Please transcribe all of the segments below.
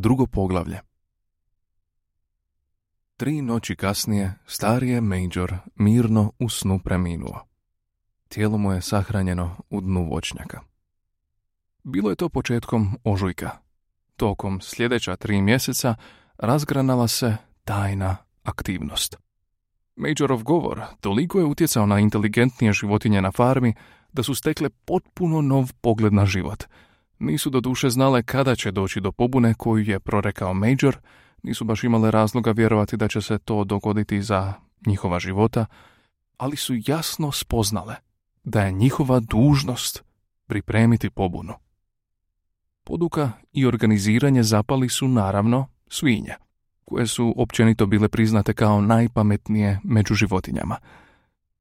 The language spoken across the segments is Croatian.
Drugo poglavlje. Tri noći kasnije, stari je Major mirno u snu preminuo. Tijelo mu je sahranjeno u dnu voćnjaka. Bilo je to početkom ožujka. Tokom sljedeća tri mjeseca razgranala se tajna aktivnost. Majorov govor toliko je utjecao na inteligentnije životinje na farmi da su stekle potpuno nov pogled na život. Nisu do duše znale kada će doći do pobune koju je prorekao Major, nisu baš imale razloga vjerovati da će se to dogoditi za njihova života, ali su jasno spoznale da je njihova dužnost pripremiti pobunu. Poduka i organiziranje zapali su naravno svinje, koje su općenito bile priznate kao najpametnije među životinjama.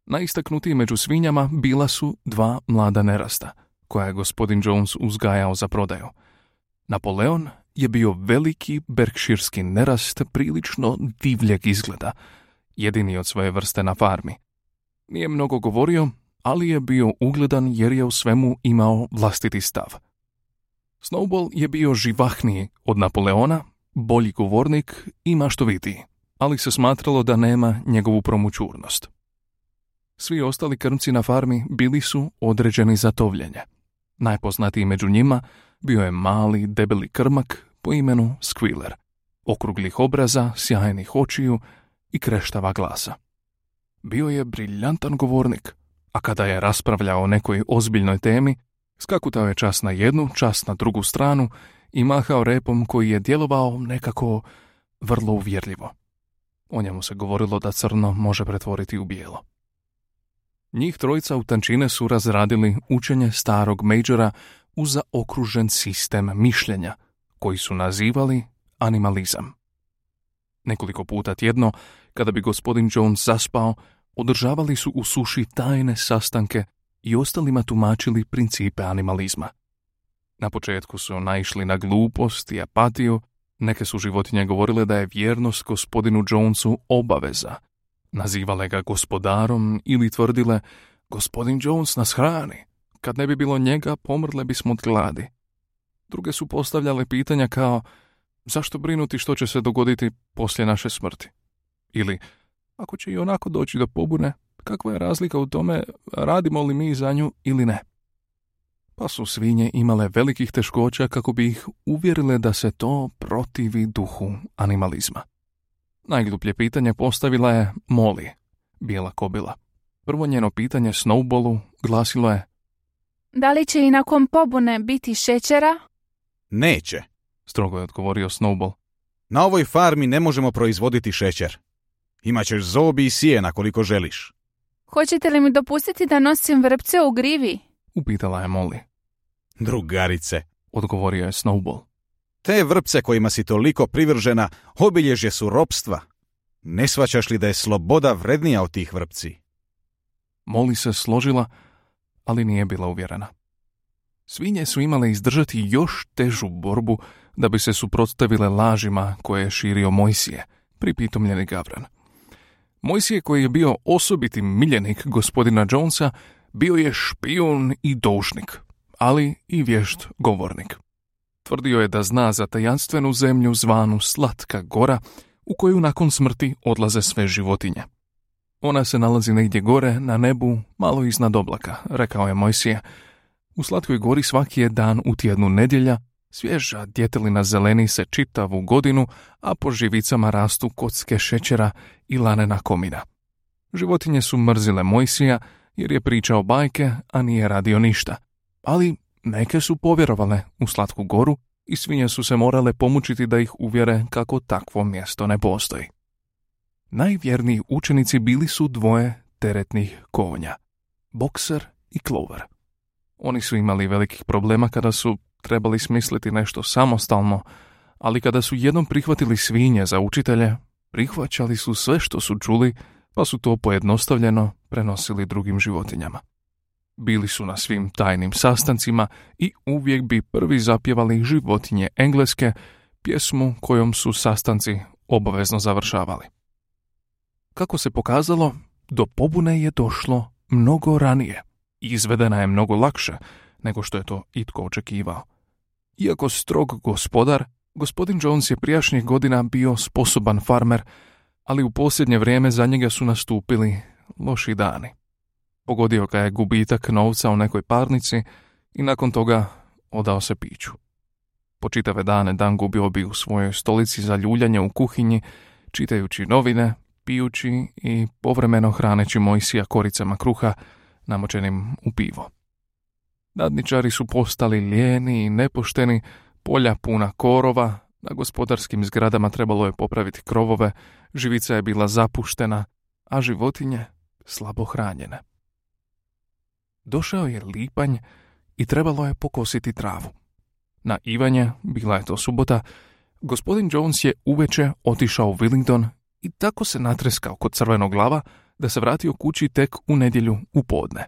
Najistaknutiji među svinjama bila su dva mlada nerasta, koja je gospodin Jones uzgajao za prodaju. Napoleon je bio veliki berkširski nerast prilično divljeg izgleda, jedini od svoje vrste na farmi. Nije mnogo govorio, ali je bio ugledan jer je u svemu imao vlastiti stav. Snowball je bio živahniji od Napoleona, bolji govornik i maštovitiji, ali se smatralo da nema njegovu promućurnost. Svi ostali krmci na farmi bili su određeni za tovljenje. Najpoznatiji među njima bio je mali, debeli krmak po imenu Squealer, okruglih obraza, sjajnih očiju i kreštava glasa. Bio je briljantan govornik, a kada je raspravljao o nekoj ozbiljnoj temi, skakutao je čas na jednu, čas na drugu stranu i mahao repom koji je djelovao nekako vrlo uvjerljivo. O njemu se govorilo da crno može pretvoriti u bijelo. Njih trojica u tančine su razradili učenje starog Majora u zaokružen sistem mišljenja, koji su nazivali animalizam. Nekoliko puta tjedno, kada bi gospodin Jones zaspao, održavali su u suši tajne sastanke i ostalima tumačili principe animalizma. Na početku su naišli na glupost i apatiju, neke su životinje govorile da je vjernost gospodinu Jonesu obaveza, nazivale ga gospodarom ili tvrdile gospodin Jones nas hrani, kad ne bi bilo njega pomrle bismo od gladi. Druge su postavljale pitanja kao zašto brinuti što će se dogoditi poslije naše smrti? Ili ako će i onako doći do pobune, kakva je razlika u tome radimo li mi za nju ili ne? Pa su svinje imale velikih teškoća kako bi ih uvjerile da se to protivi duhu animalizma. Najgluplje pitanje postavila je Molly, bijela kobila. Prvo njeno pitanje Snowballu glasilo je Da li će i nakon pobune biti šećera? Neće. Strogo je odgovorio Snowball. Na ovoj farmi ne možemo proizvoditi šećer. Imaćeš zobi i sijena koliko želiš. Hoćete li mi dopustiti da nosim vrpce u grivi? Upitala je Molly. Drugarice, Odgovorio je Snowball. Te vrpce kojima si toliko privržena obilježje su ropstva. Ne svaćaš li da je sloboda vrednija od tih vrpci? Molly se složila, ali nije bila uvjerena. Svinje su imale izdržati još težu borbu da bi se suprotstavile lažima koje je širio Mojsije, pripitomljeni Gavran. Mojsije koji je bio osobiti miljenik gospodina Jonesa, bio je špijun i doušnik, ali i vješt govornik. Tvrdio je da zna za tajanstvenu zemlju zvanu Slatka gora, u koju nakon smrti odlaze sve životinje. Ona se nalazi negdje gore, na nebu, malo iznad oblaka, rekao je Mojsije. U Slatkoj gori svaki je dan u tjednu nedjelja, svježa djetelina zeleni se čitavu godinu, a po živicama rastu kocke šećera i lanena komina. Životinje su mrzile Mojsija jer je pričao bajke, a nije radio ništa. Ali neke su povjerovale u Slatku goru i svinje su se morale pomučiti da ih uvjere kako takvo mjesto ne postoji. Najvjerniji učenici bili su dvoje teretnih konja, Bokser i Clover. Oni su imali velikih problema kada su trebali smisliti nešto samostalno, ali kada su jednom prihvatili svinje za učitelje, prihvaćali su sve što su čuli, pa su to pojednostavljeno prenosili drugim životinjama. Bili su na svim tajnim sastancima i uvijek bi prvi zapjevali životinje engleske, pjesmu kojom su sastanci obavezno završavali. Kako se pokazalo, do pobune je došlo mnogo ranije izvedena je mnogo lakše nego što je to itko očekivao. Iako strog gospodar, Gospodin Jones je prijašnjih godina bio sposoban farmer, ali u posljednje vrijeme za njega su nastupili loši dani. Pogodio ga je gubitak novca u nekoj parnici i nakon toga odao se piću. Po čitave dane dan gubio bi u svojoj stolici za ljuljanje u kuhinji, čitajući novine, pijući i povremeno hraneći Mojsija koricama kruha namočenim u pivo. Nadničari su postali lijeni i nepošteni, polja puna korova, na gospodarskim zgradama trebalo je popraviti krovove, živica je bila zapuštena, a životinje slabo hranjene. Došao je lipanj i trebalo je pokositi travu. Na Ivanje, bila je to subota, gospodin Jones je uveče otišao u Willingdon i tako se natreskao kod crvenog glava da se vratio kući tek u nedjelju u podne.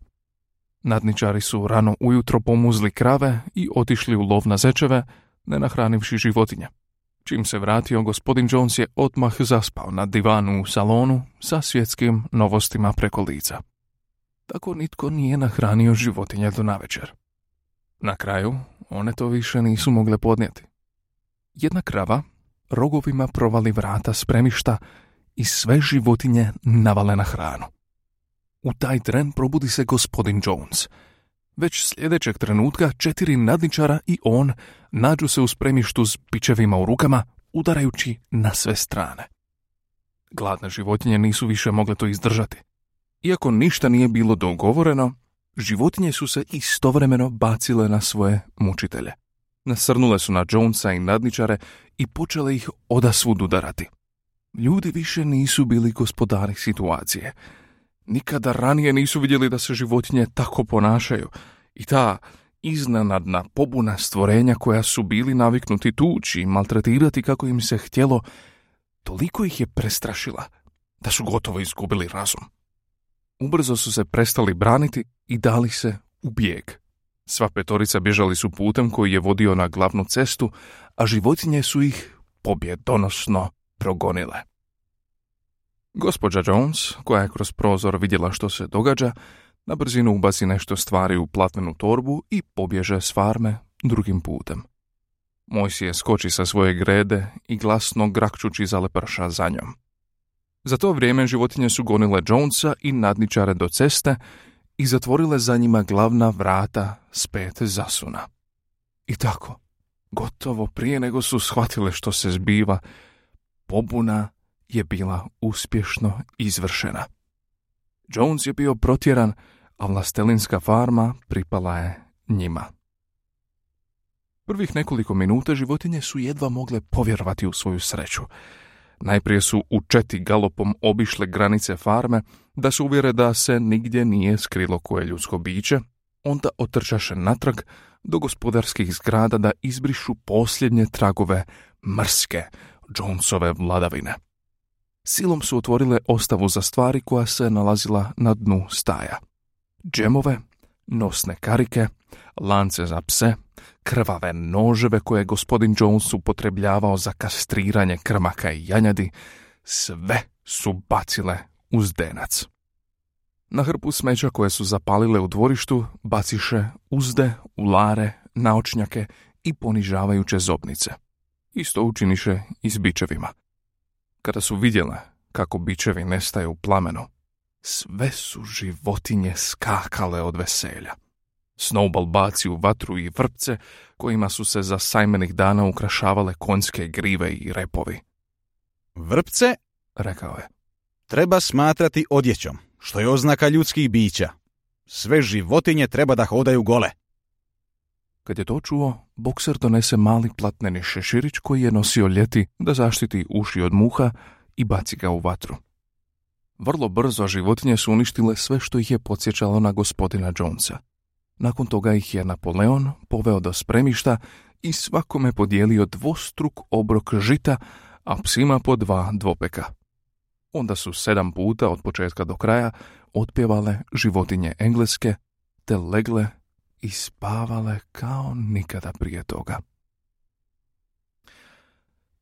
Nadničari su rano ujutro pomuzli krave i otišli u lov na zečeve, ne nahranivši životinje. Čim se vratio, gospodin Jones je odmah zaspao na divanu u salonu sa svjetskim novostima preko lica. Tako nitko nije nahranio životinje do navečer. Na kraju, one to više nisu mogle podnijeti. Jedna krava rogovima provali vrata spremišta i sve životinje navale na hranu. U taj tren probudi se gospodin Jones. Već sljedećeg trenutka četiri nadničara i on nađu se u spremištu s pičevima u rukama, udarajući na sve strane. Gladne životinje nisu više mogle to izdržati. Iako ništa nije bilo dogovoreno, životinje su se istovremeno bacile na svoje mučitelje. Nasrnule su na Jonesa i nadničare i počele ih odasvud udarati. Ljudi više nisu bili gospodari situacije. Nikada ranije nisu vidjeli da se životinje tako ponašaju i ta iznenadna pobuna stvorenja koja su bili naviknuti tući i maltretirati kako im se htjelo, toliko ih je prestrašila da su gotovo izgubili razum. Ubrzo su se prestali braniti i dali se u bijeg. Sva petorica bježali su putem koji je vodio na glavnu cestu, a životinje su ih pobjedonosno progonile. Gospođa Jones, koja je kroz prozor vidjela što se događa, na brzinu ubaci nešto stvari u platnenu torbu i pobježe s farme drugim putem. je skoči sa svoje grede i glasno grakčući zaleprša za njom. Za to vrijeme životinje su gonile Jonesa i nadničare do ceste i zatvorile za njima glavna vrata s pet zasuna. I tako, gotovo prije nego su shvatile što se zbiva, pobuna je bila uspješno izvršena. Jones je bio protjeran, a vlastelinska farma pripala je njima. Prvih nekoliko minuta životinje su jedva mogle povjerovati u svoju sreću. Najprije su u četi galopom obišle granice farme da se uvjere da se nigdje nije skrilo koje ljudsko biće, onda otrčaše natrag do gospodarskih zgrada da izbrišu posljednje tragove mrske Jonesove vladavine. Silom su otvorile ostavu za stvari koja se nalazila na dnu staja. Džemove, nosne karike, lance za pse, krvave noževe koje je gospodin Jones upotrebljavao za kastriranje krmaka i janjadi, sve su bacile uz denac. Na hrpu smeća koje su zapalile u dvorištu baciše uzde, ulare, naočnjake i ponižavajuće zobnice. Isto učiniše i s bičevima. Kada su vidjele kako bičevi nestaju u plamenu, sve su životinje skakale od veselja. Snowball baci u vatru i vrpce kojima su se za sajmenih dana ukrašavale konjske grive i repovi. Vrpce, rekao je, treba smatrati odjećom, što je oznaka ljudskih bića. Sve životinje treba da hodaju gole. Kad je to čuo, bokser donese mali platneni šeširić koji je nosio ljeti da zaštiti uši od muha i baci ga u vatru. Vrlo brzo životinje su uništile sve što ih je podsjećalo na gospodina Jonesa. Nakon toga ih je Napoleon poveo do spremišta i svakome podijelio dvostruk obrok žita, a psima po dva dvopeka. Onda su sedam puta od početka do kraja otpjevale životinje engleske, te legle i spavale kao nikada prije toga.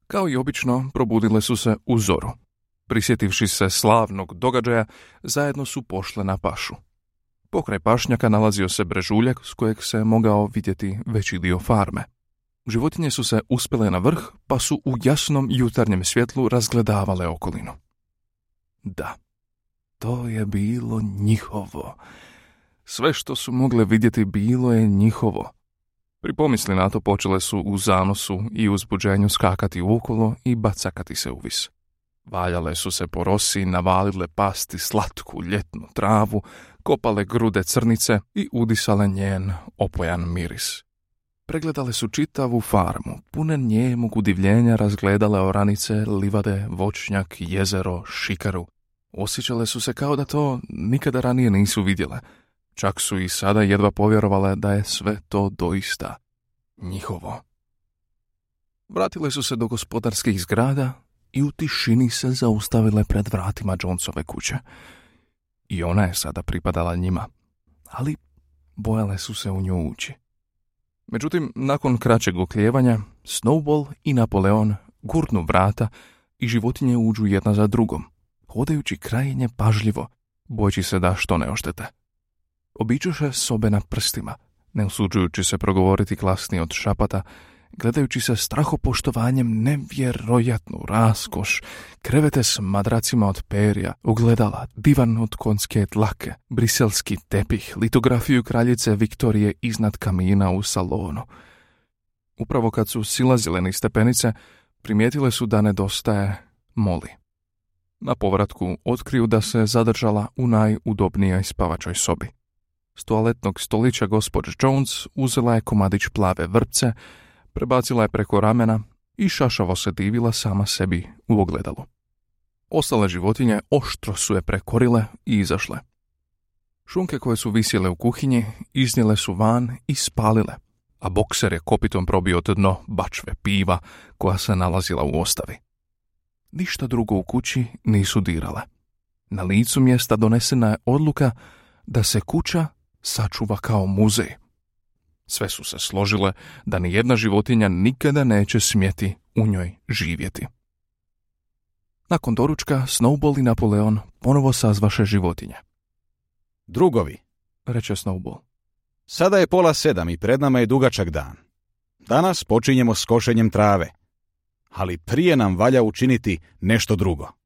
Kao i obično, probudile su se u zoru. Prisjetivši se slavnog događaja, zajedno su pošle na pašu. Pokraj pašnjaka nalazio se brežuljak s kojeg se mogao vidjeti veći dio farme. Životinje su se uspjele na vrh, pa su u jasnom jutarnjem svjetlu razgledavale okolinu. Da, to je bilo njihovo. Sve što su mogle vidjeti bilo je njihovo. Pri pomisli na to počele su u zanosu i uzbuđenju skakati ukolo i bacakati se u vis. Valjale su se po rosi, navalile pasti slatku ljetnu travu, kopale grude crnice i udisale njen opojan miris. Pregledale su čitavu farmu, pune njemog udivljenja razgledale oranice, livade, voćnjak, jezero, šikaru. Osjećale su se kao da to nikada ranije nisu vidjele. Čak su i sada jedva povjerovale da je sve to doista njihovo. Vratile su se do gospodarskih zgrada i u tišini se zaustavile pred vratima Jonesove kuće. I ona je sada pripadala njima, ali bojale su se u nju ući. Međutim, nakon kraćeg oklijevanja, Snowball i Napoleon gurnu vrata i životinje uđu jedna za drugom, hodajući krajnje pažljivo, bojeći se da što ne oštete. Običuše sobe na prstima, ne usuđujući se progovoriti glasnije od šapata gledajući se strahopoštovanjem nevjerojatnu raskoš, krevete s madracima od perja, ugledala, divan od konske tlake, briselski tepih, litografiju kraljice Viktorije iznad kamina u salonu. Upravo kad su silazile ni stepenice, primijetile su da nedostaje Moli. Na povratku otkriju da se zadržala u najudobnijoj spavačoj sobi. S toaletnog stolića gospođa Jones uzela je komadić plave vrpce, Prebacila je preko ramena i šašavo se divila sama sebi u ogledalu. Ostale životinje oštro su je prekorile i izašle. Šunke koje su visjele u kuhinji iznijele su van i spalile, a bokser je kopitom probio dno bačve piva koja se nalazila u ostavi. Ništa drugo u kući nisu dirale. Na licu mjesta donesena je odluka da se kuća sačuva kao muzej. Sve su se složile da ni jedna životinja nikada neće smjeti u njoj živjeti. Nakon doručka, Snowball i Napoleon ponovo sazvaše životinje. Drugovi, reče Snowball. Sada je pola sedam i pred nama je dugačak dan. Danas počinjemo s košenjem trave, ali prije nam valja učiniti nešto drugo.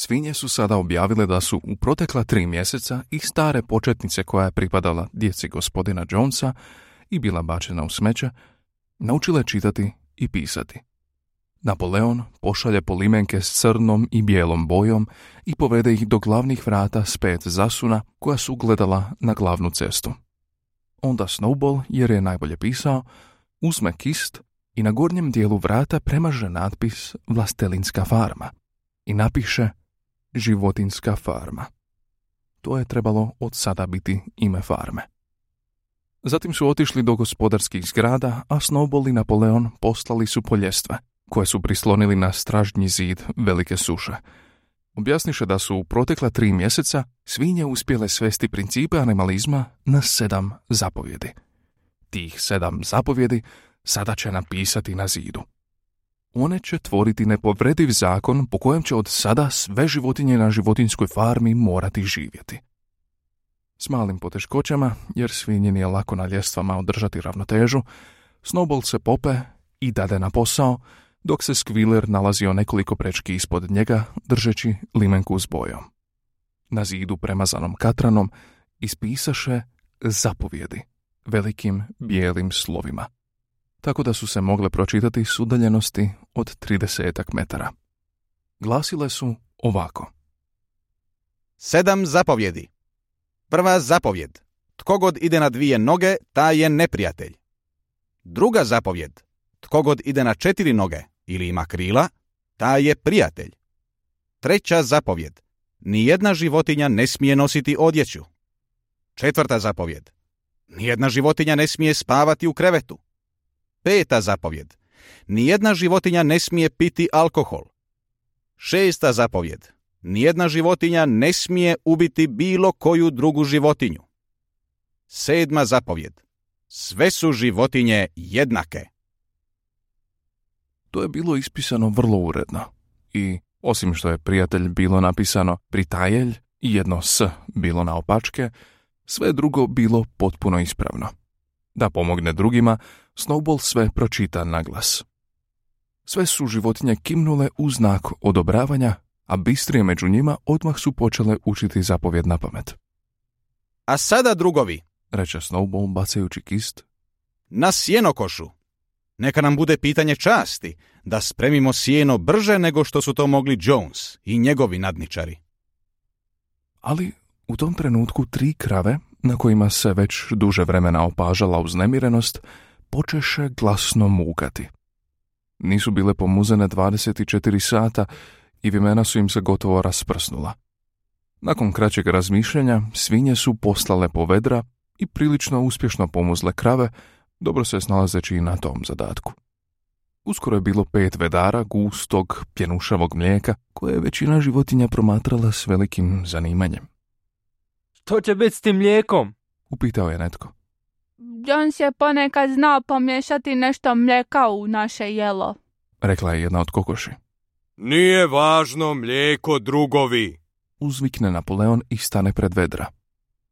Svinje su sada objavile da su u protekla tri mjeseca i stare početnice koja je pripadala djeci gospodina Jonesa i bila bačena u smeće, naučile čitati i pisati. Napoleon pošalje polimenke s crnom i bijelom bojom i povede ih do glavnih vrata s pet zasuna koja su gledala na glavnu cestu. Onda Snowball, jer je najbolje pisao, uzme kist i na gornjem dijelu vrata premaže natpis Vlastelinska farma i napiše životinska farma. To je trebalo od sada biti ime farme. Zatim su otišli do gospodarskih zgrada, a Snowball i Napoleon poslali su poljestve, koje su prislonili na stražnji zid velike suše. Objasniše da su u protekla tri mjeseca svinje uspjele svesti principe animalizma na sedam zapovjedi. Tih sedam zapovjedi sada će napisati na zidu one će tvoriti nepovrediv zakon po kojem će od sada sve životinje na životinskoj farmi morati živjeti. S malim poteškoćama, jer svinji nije lako na ljestvama održati ravnotežu, Snowball se pope i dade na posao, dok se Squealer nalazio nekoliko prečki ispod njega, držeći limenku s bojom. Na zidu premazanom katranom ispisaše zapovjedi velikim bijelim slovima tako da su se mogle pročitati s udaljenosti od 30 metara. Glasile su ovako. Sedam zapovjedi. Prva zapovjed. Tko god ide na dvije noge, ta je neprijatelj. Druga zapovjed. Tko god ide na četiri noge ili ima krila, ta je prijatelj. Treća zapovjed. Nijedna životinja ne smije nositi odjeću. Četvrta zapovjed. Nijedna životinja ne smije spavati u krevetu. Peta zapovjed. Nijedna životinja ne smije piti alkohol. Šesta zapovjed. Nijedna životinja ne smije ubiti bilo koju drugu životinju. Sedma zapovjed. Sve su životinje jednake. To je bilo ispisano vrlo uredno i osim što je prijatelj bilo napisano pritajelj i jedno s bilo na opačke, sve drugo bilo potpuno ispravno. Da pomogne drugima, Snowball sve pročita na glas. Sve su životinje kimnule u znak odobravanja, a bistrije među njima odmah su počele učiti zapovjed na pamet. A sada drugovi, Reče Snowball bacajući kist. na sjenokošu. Neka nam bude pitanje časti da spremimo sjeno brže nego što su to mogli Jones i njegovi nadničari. Ali u tom trenutku tri krave, na kojima se već duže vremena opažala uznemirenost, počeše glasno mukati. Nisu bile pomuzene 24 sata i vimena su im se gotovo rasprsnula. Nakon kraćeg razmišljanja, svinje su poslale po vedra i prilično uspješno pomuzle krave, dobro se snalazeći i na tom zadatku. Uskoro je bilo pet vedara gustog, pjenušavog mlijeka, koje je većina životinja promatrala s velikim zanimanjem. Što će biti s tim mlijekom? Upitao je netko. Jones je ponekad znao pomiješati nešto mlijeka u naše jelo. Rekla je jedna od kokoši. Nije važno mlijeko drugovi. Uzvikne Napoleon i stane pred vedra.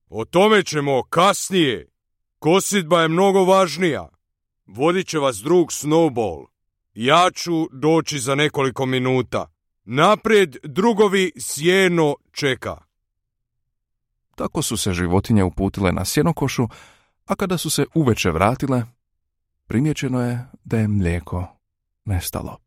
O tome ćemo kasnije. Kositba je mnogo važnija. Vodit će vas drug Snowball. Ja ću doći za nekoliko minuta. Naprijed drugovi sjeno čeka. Tako su se životinje uputile na sjenokošu, a kada su se uveče vratile, primjećeno je da je mlijeko nestalo.